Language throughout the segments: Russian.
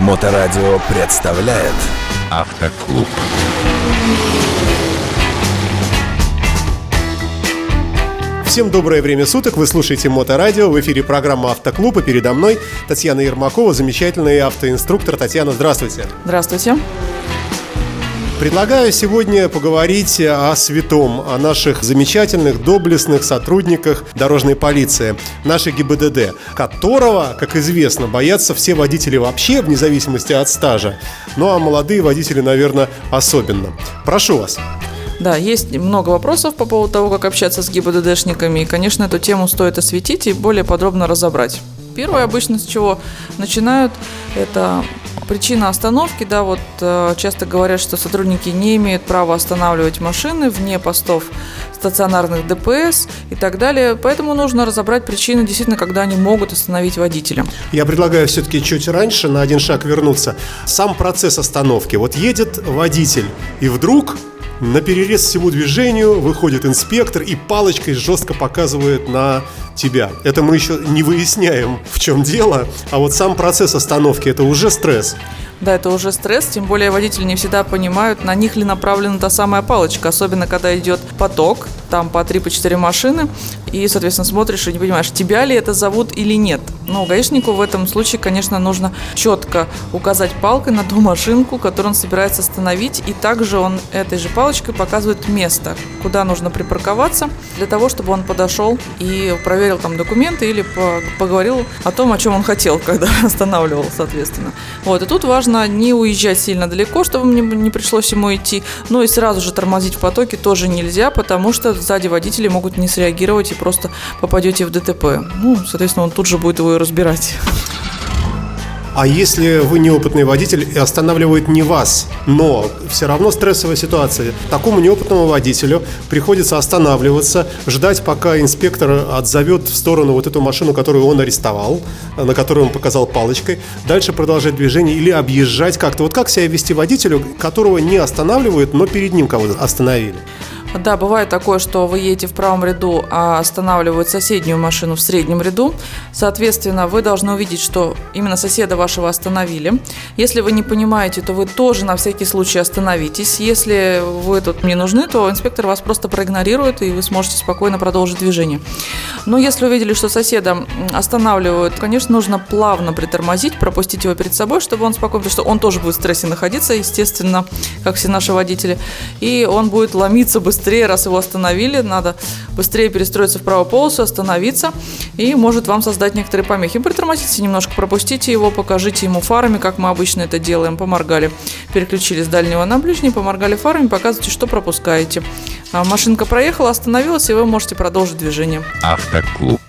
Моторадио представляет Автоклуб. Всем доброе время суток, вы слушаете Моторадио, в эфире программа «Автоклуб», и передо мной Татьяна Ермакова, замечательный автоинструктор. Татьяна, здравствуйте. Здравствуйте. Предлагаю сегодня поговорить о святом, о наших замечательных, доблестных сотрудниках дорожной полиции, нашей ГИБДД, которого, как известно, боятся все водители вообще, вне зависимости от стажа. Ну а молодые водители, наверное, особенно. Прошу вас. Да, есть много вопросов по поводу того, как общаться с ГИБДДшниками, и, конечно, эту тему стоит осветить и более подробно разобрать. Первое обычно с чего начинают, это причина остановки, да, вот э, часто говорят, что сотрудники не имеют права останавливать машины вне постов стационарных ДПС и так далее, поэтому нужно разобрать причины действительно, когда они могут остановить водителя. Я предлагаю все-таки чуть раньше на один шаг вернуться. Сам процесс остановки. Вот едет водитель, и вдруг на перерез всему движению выходит инспектор и палочкой жестко показывает на тебя. Это мы еще не выясняем, в чем дело, а вот сам процесс остановки это уже стресс. Да, это уже стресс, тем более водители не всегда понимают, на них ли направлена та самая палочка, особенно когда идет поток, там по 3-4 машины, и, соответственно, смотришь и не понимаешь, тебя ли это зовут или нет. Но гаишнику в этом случае, конечно, нужно четко указать палкой на ту машинку, которую он собирается остановить, и также он этой же палочкой показывает место, куда нужно припарковаться, для того, чтобы он подошел и проверил там документы или поговорил о том, о чем он хотел, когда останавливал, соответственно. Вот, и тут важно не уезжать сильно далеко, чтобы мне не пришлось ему идти, но и сразу же тормозить в потоке тоже нельзя, потому что сзади водители могут не среагировать и просто попадете в ДТП. Ну, соответственно, он тут же будет его и разбирать. А если вы неопытный водитель и останавливает не вас, но все равно стрессовая ситуация, такому неопытному водителю приходится останавливаться, ждать, пока инспектор отзовет в сторону вот эту машину, которую он арестовал, на которую он показал палочкой, дальше продолжать движение или объезжать как-то. Вот как себя вести водителю, которого не останавливают, но перед ним кого-то остановили? Да, бывает такое, что вы едете в правом ряду, а останавливают соседнюю машину в среднем ряду. Соответственно, вы должны увидеть, что именно соседа вашего остановили. Если вы не понимаете, то вы тоже на всякий случай остановитесь. Если вы тут не нужны, то инспектор вас просто проигнорирует, и вы сможете спокойно продолжить движение. Но если увидели, что соседа останавливают, конечно, нужно плавно притормозить, пропустить его перед собой, чтобы он спокойно, потому что он тоже будет в стрессе находиться, естественно, как все наши водители, и он будет ломиться быстрее раз его остановили, надо быстрее перестроиться в правую полосу, остановиться, и может вам создать некоторые помехи. Притормозите немножко, пропустите его, покажите ему фарами, как мы обычно это делаем, поморгали, переключили с дальнего на ближний, поморгали фарами, показывайте, что пропускаете. А машинка проехала, остановилась, и вы можете продолжить движение. Автоклуб.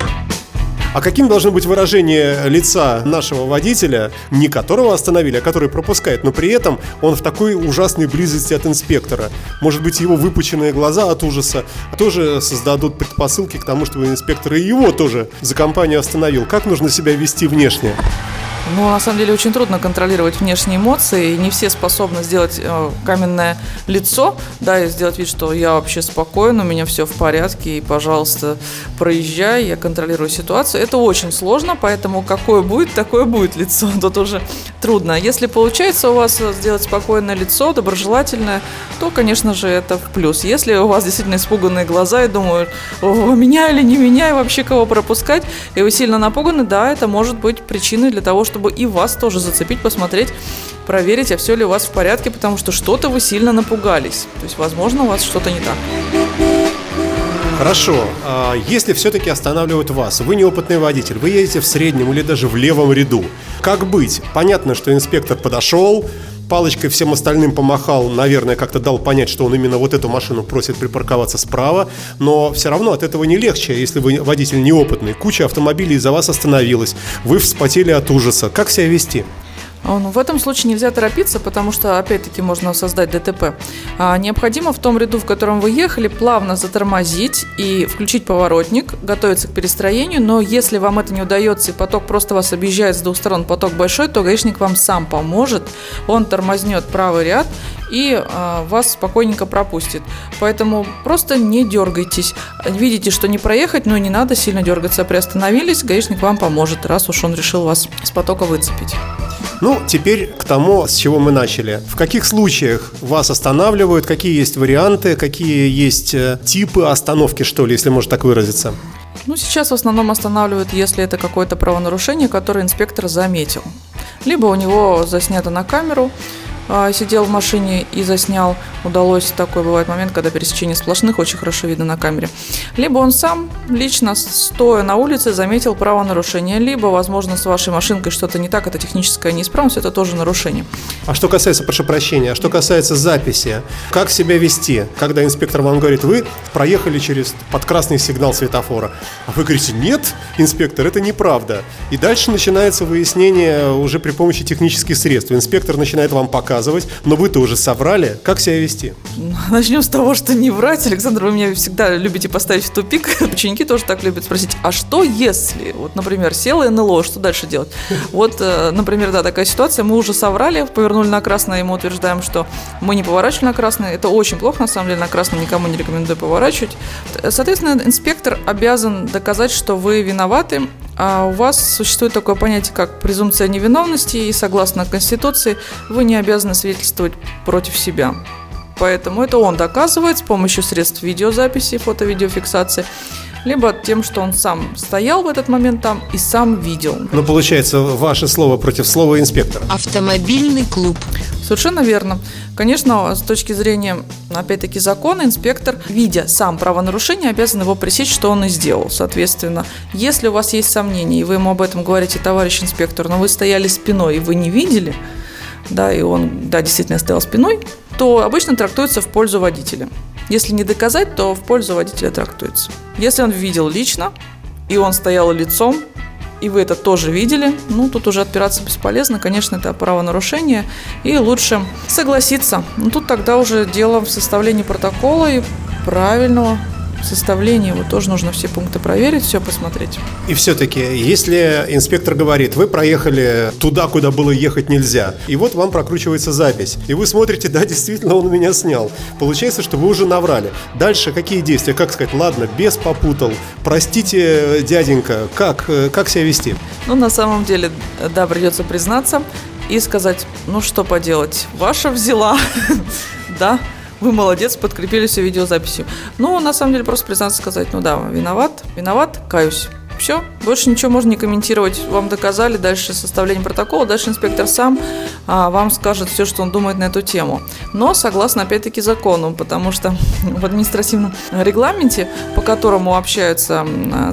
А каким должно быть выражение лица нашего водителя, не которого остановили, а который пропускает, но при этом он в такой ужасной близости от инспектора? Может быть, его выпученные глаза от ужаса тоже создадут предпосылки к тому, чтобы инспектор и его тоже за компанию остановил. Как нужно себя вести внешне? Ну, на самом деле, очень трудно контролировать внешние эмоции, и не все способны сделать э, каменное лицо, да, и сделать вид, что я вообще спокоен, у меня все в порядке, и, пожалуйста, проезжай, я контролирую ситуацию. Это очень сложно, поэтому какое будет, такое будет лицо. Тут уже трудно. Если получается у вас сделать спокойное лицо, доброжелательное, то, конечно же, это в плюс. Если у вас действительно испуганные глаза и думают, меня или не меня, и вообще кого пропускать, и вы сильно напуганы, да, это может быть причиной для того, чтобы и вас тоже зацепить, посмотреть, проверить, а все ли у вас в порядке, потому что что-то вы сильно напугались. То есть, возможно, у вас что-то не так. Хорошо, а если все-таки останавливают вас, вы неопытный водитель, вы едете в среднем или даже в левом ряду, как быть? Понятно, что инспектор подошел, палочкой всем остальным помахал, наверное, как-то дал понять, что он именно вот эту машину просит припарковаться справа, но все равно от этого не легче, если вы водитель неопытный. Куча автомобилей за вас остановилась, вы вспотели от ужаса. Как себя вести? Ну, в этом случае нельзя торопиться, потому что, опять-таки, можно создать ДТП. А, необходимо в том ряду, в котором вы ехали, плавно затормозить и включить поворотник, готовиться к перестроению. Но если вам это не удается и поток просто вас объезжает с двух сторон, поток большой, то гаишник вам сам поможет. Он тормознет правый ряд и а, вас спокойненько пропустит. Поэтому просто не дергайтесь. Видите, что не проехать, но не надо сильно дергаться. Приостановились, гаишник вам поможет, раз уж он решил вас с потока выцепить. Ну, теперь к тому, с чего мы начали. В каких случаях вас останавливают, какие есть варианты, какие есть э, типы остановки, что ли, если можно так выразиться? Ну, сейчас в основном останавливают, если это какое-то правонарушение, которое инспектор заметил. Либо у него заснято на камеру, сидел в машине и заснял. Удалось такой бывает момент, когда пересечение сплошных очень хорошо видно на камере. Либо он сам лично, стоя на улице, заметил правонарушение, либо, возможно, с вашей машинкой что-то не так, это техническая неисправность, это тоже нарушение. А что касается, прошу прощения, а что касается записи, как себя вести, когда инспектор вам говорит, вы проехали через под красный сигнал светофора, а вы говорите, нет, инспектор, это неправда. И дальше начинается выяснение уже при помощи технических средств. Инспектор начинает вам показывать, рассказывать, но вы-то уже соврали. Как себя вести? Начнем с того, что не врать. Александр, вы меня всегда любите поставить в тупик. Ученики тоже так любят спросить, а что если? Вот, например, села НЛО, что дальше делать? Вот, э, например, да, такая ситуация. Мы уже соврали, повернули на красное, и мы утверждаем, что мы не поворачивали на красное. Это очень плохо, на самом деле, на красное никому не рекомендую поворачивать. Соответственно, инспектор обязан доказать, что вы виноваты, а у вас существует такое понятие, как презумпция невиновности, и согласно Конституции вы не обязаны свидетельствовать против себя. Поэтому это он доказывает с помощью средств видеозаписи, фото-видеофиксации, либо тем, что он сам стоял в этот момент там и сам видел. Ну, получается, ваше слово против слова инспектора. Автомобильный клуб. Совершенно верно. Конечно, с точки зрения, опять-таки, закона, инспектор, видя сам правонарушение, обязан его пресечь, что он и сделал. Соответственно, если у вас есть сомнения, и вы ему об этом говорите, товарищ инспектор, но вы стояли спиной, и вы не видели, да, и он, да, действительно стоял спиной, то обычно трактуется в пользу водителя. Если не доказать, то в пользу водителя трактуется. Если он видел лично, и он стоял лицом, и вы это тоже видели, ну, тут уже отпираться бесполезно, конечно, это правонарушение, и лучше согласиться. Ну, тут тогда уже дело в составлении протокола и правильного составлении вот тоже нужно все пункты проверить, все посмотреть. И все-таки, если инспектор говорит, вы проехали туда, куда было ехать нельзя, и вот вам прокручивается запись, и вы смотрите, да, действительно, он меня снял. Получается, что вы уже наврали. Дальше какие действия? Как сказать, ладно, без попутал, простите, дяденька, как, как себя вести? Ну, на самом деле, да, придется признаться и сказать, ну что поделать, ваша взяла, да, вы молодец, подкрепили все видеозаписью. Ну, на самом деле, просто признаться сказать, ну да, виноват, виноват, каюсь. Все, больше ничего можно не комментировать. Вам доказали, дальше составление протокола, дальше инспектор сам а, вам скажет все, что он думает на эту тему. Но согласно, опять-таки, закону, потому что в административном регламенте, по которому общаются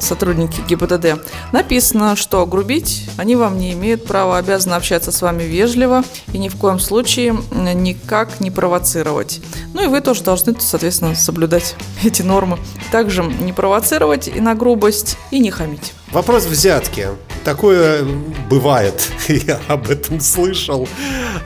сотрудники ГИБДД, написано, что грубить они вам не имеют права, обязаны общаться с вами вежливо и ни в коем случае никак не провоцировать. Ну и вы тоже должны, соответственно, соблюдать эти нормы. Также не провоцировать и на грубость, и не хамить. Вопрос взятки. Такое бывает, я об этом слышал.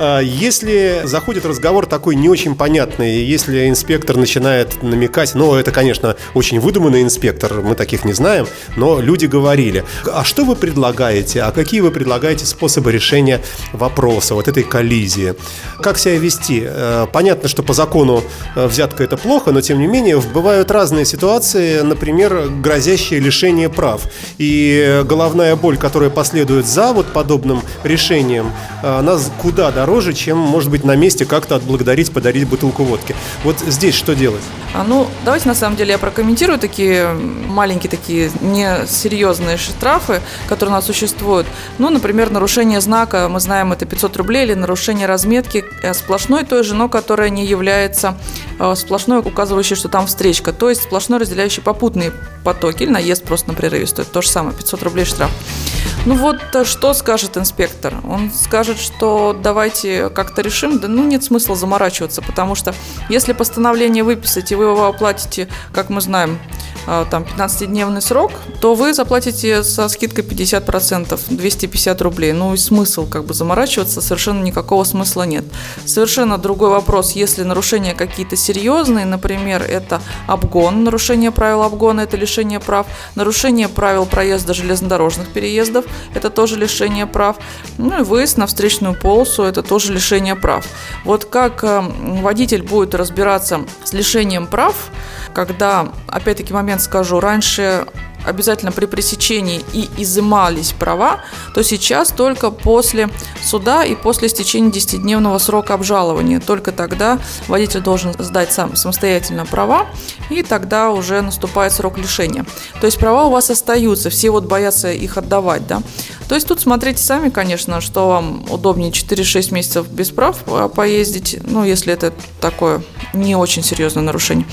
А, если заходит разговор такой не очень понятный, если инспектор начинает намекать, ну, это, конечно, очень выдуманный инспектор, мы таких не знаем, но люди говорили, а что вы предлагаете, а какие вы предлагаете способы решения вопроса, вот этой коллизии? Как себя вести? Э, понятно, что по закону э, взятка это плохо, но тем не менее бывают разные ситуации, например, грозящие лишение прав. И головная боль, которая последует за вот подобным решением, э, она куда дороже, чем, может быть, на месте как-то отблагодарить, подарить бутылку водки. Вот здесь что делать? А, ну, давайте на самом деле я прокомментирую такие маленькие, такие несерьезные штрафы, которые у нас существуют. Ну, например, нарушение знака, мы знаем, это 500 рублей, или нарушение разметки э, сплошной той же, но которая не является э, сплошной, указывающей, что там встречка, то есть сплошной разделяющий попутные потоки, или наезд просто на прерыве стоит то же самое, 500 рублей штраф. Ну вот э, что скажет инспектор? Он скажет, что давайте как-то решим. Да ну нет смысла заморачиваться, потому что если постановление выписать и вы его оплатите, как мы знаем, там 15-дневный срок, то вы заплатите со скидкой 50%, 250 рублей. Ну и смысл как бы заморачиваться совершенно никакого смысла нет. Совершенно другой вопрос, если нарушения какие-то серьезные, например, это обгон, нарушение правил обгона, это лишение прав, нарушение правил проезда железнодорожных переездов, это тоже лишение прав, ну и выезд на встречную полосу, это тоже лишение прав. Вот как э, водитель будет разбираться с лишением прав, когда, опять-таки момент скажу, раньше обязательно при пресечении и изымались права, то сейчас только после суда и после истечения 10-дневного срока обжалования. Только тогда водитель должен сдать сам самостоятельно права, и тогда уже наступает срок лишения. То есть права у вас остаются, все вот боятся их отдавать, да. То есть тут смотрите сами, конечно, что вам удобнее 4-6 месяцев без прав поездить, ну, если это такое не очень серьезное нарушение.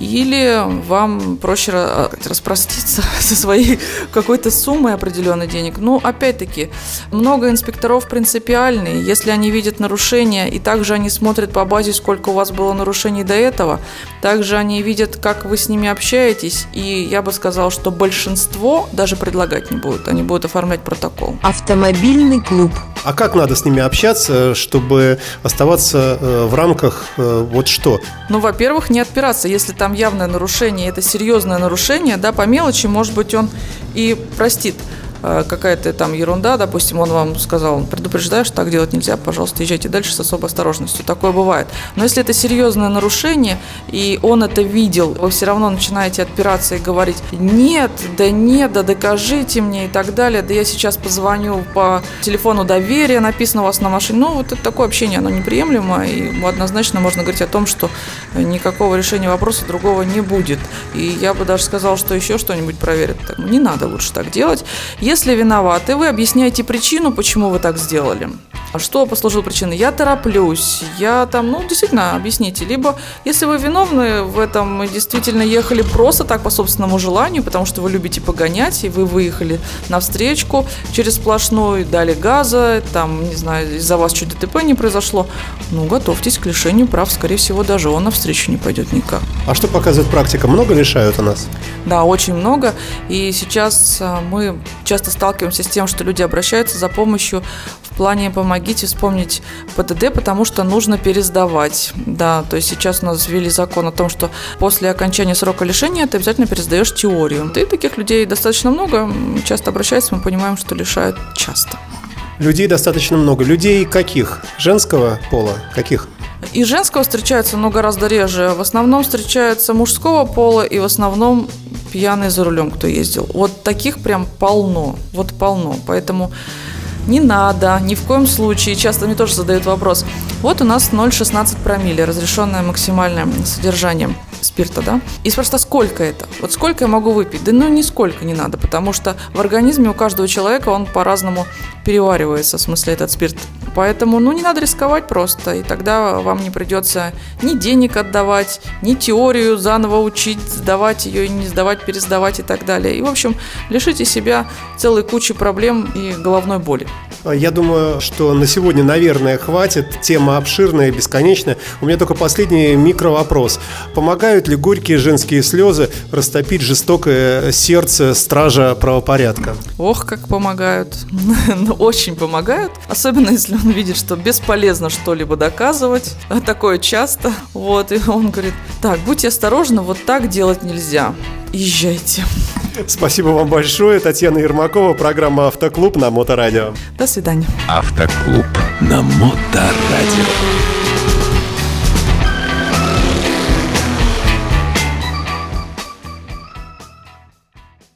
Или вам проще распроститься со своей какой-то суммой определенной денег. Ну, опять-таки, много инспекторов принципиальные. Если они видят нарушения, и также они смотрят по базе, сколько у вас было нарушений до этого, также они видят, как вы с ними общаетесь, и я бы сказала, что большинство даже предлагать не будут. Они будут оформлять протокол. Автомобильный клуб. А как надо с ними общаться, чтобы оставаться э, в рамках э, вот что? Ну, во-первых, не отпираться. Если там явное нарушение, это серьезное нарушение, да, по мелочи, может быть, он и простит. Э, какая-то там ерунда, допустим, он вам сказал, предупреждаю, что так делать нельзя, пожалуйста, езжайте дальше с особой осторожностью. Такое бывает. Но если это серьезное нарушение, и он это видел, вы все равно начинаете отпираться и говорить, нет, да нет, да докажите мне и так далее, да я сейчас позвоню по телефону доверия, написано у вас на машине. Ну, вот это такое общение, оно неприемлемо, и однозначно можно говорить о том, что никакого решения вопроса другого не будет. И я бы даже сказала, что еще что-нибудь проверят. Не надо лучше так делать. Если виноваты, вы объясняете причину, почему вы так сделали. А что послужило причиной? Я тороплюсь, я там, ну, действительно, объясните. Либо, если вы виновны в этом, действительно ехали просто так по собственному желанию, потому что вы любите погонять, и вы выехали на встречку через сплошную, дали газа, там, не знаю, из-за вас чуть ДТП не произошло, ну, готовьтесь к лишению прав, скорее всего, даже он на встречу не пойдет никак. А что показывает практика? Много лишают у нас? Да, очень много. И сейчас а, мы часто сталкиваемся с тем, что люди обращаются за помощью плане помогите вспомнить ПДД, потому что нужно пересдавать. Да, то есть сейчас у нас ввели закон о том, что после окончания срока лишения ты обязательно пересдаешь теорию. И таких людей достаточно много. Часто обращаются, мы понимаем, что лишают часто. Людей достаточно много. Людей каких? Женского пола? Каких? И женского встречается, но гораздо реже. В основном встречается мужского пола и в основном пьяный за рулем, кто ездил. Вот таких прям полно. Вот полно. Поэтому не надо, ни в коем случае. Часто мне тоже задают вопрос. Вот у нас 0,16 промилле, разрешенное максимальное содержание спирта, да? И спрашивают, сколько это? Вот сколько я могу выпить? Да ну, нисколько не надо, потому что в организме у каждого человека он по-разному переваривается, в смысле этот спирт. Поэтому, ну, не надо рисковать просто, и тогда вам не придется ни денег отдавать, ни теорию заново учить, сдавать ее и не сдавать, пересдавать и так далее. И, в общем, лишите себя целой кучи проблем и головной боли. Я думаю, что на сегодня, наверное, хватит. Тема обширная и бесконечная. У меня только последний микровопрос. Помогают ли горькие женские слезы растопить жестокое сердце стража правопорядка? Ох, как помогают. Ну, очень помогают. Особенно, если он видит, что бесполезно что-либо доказывать. А такое часто. Вот, и он говорит, так, будьте осторожны, вот так делать нельзя. Езжайте. Спасибо вам большое. Татьяна Ермакова, программа «Автоклуб» на Моторадио. До свидания. Автоклуб на Моторадио.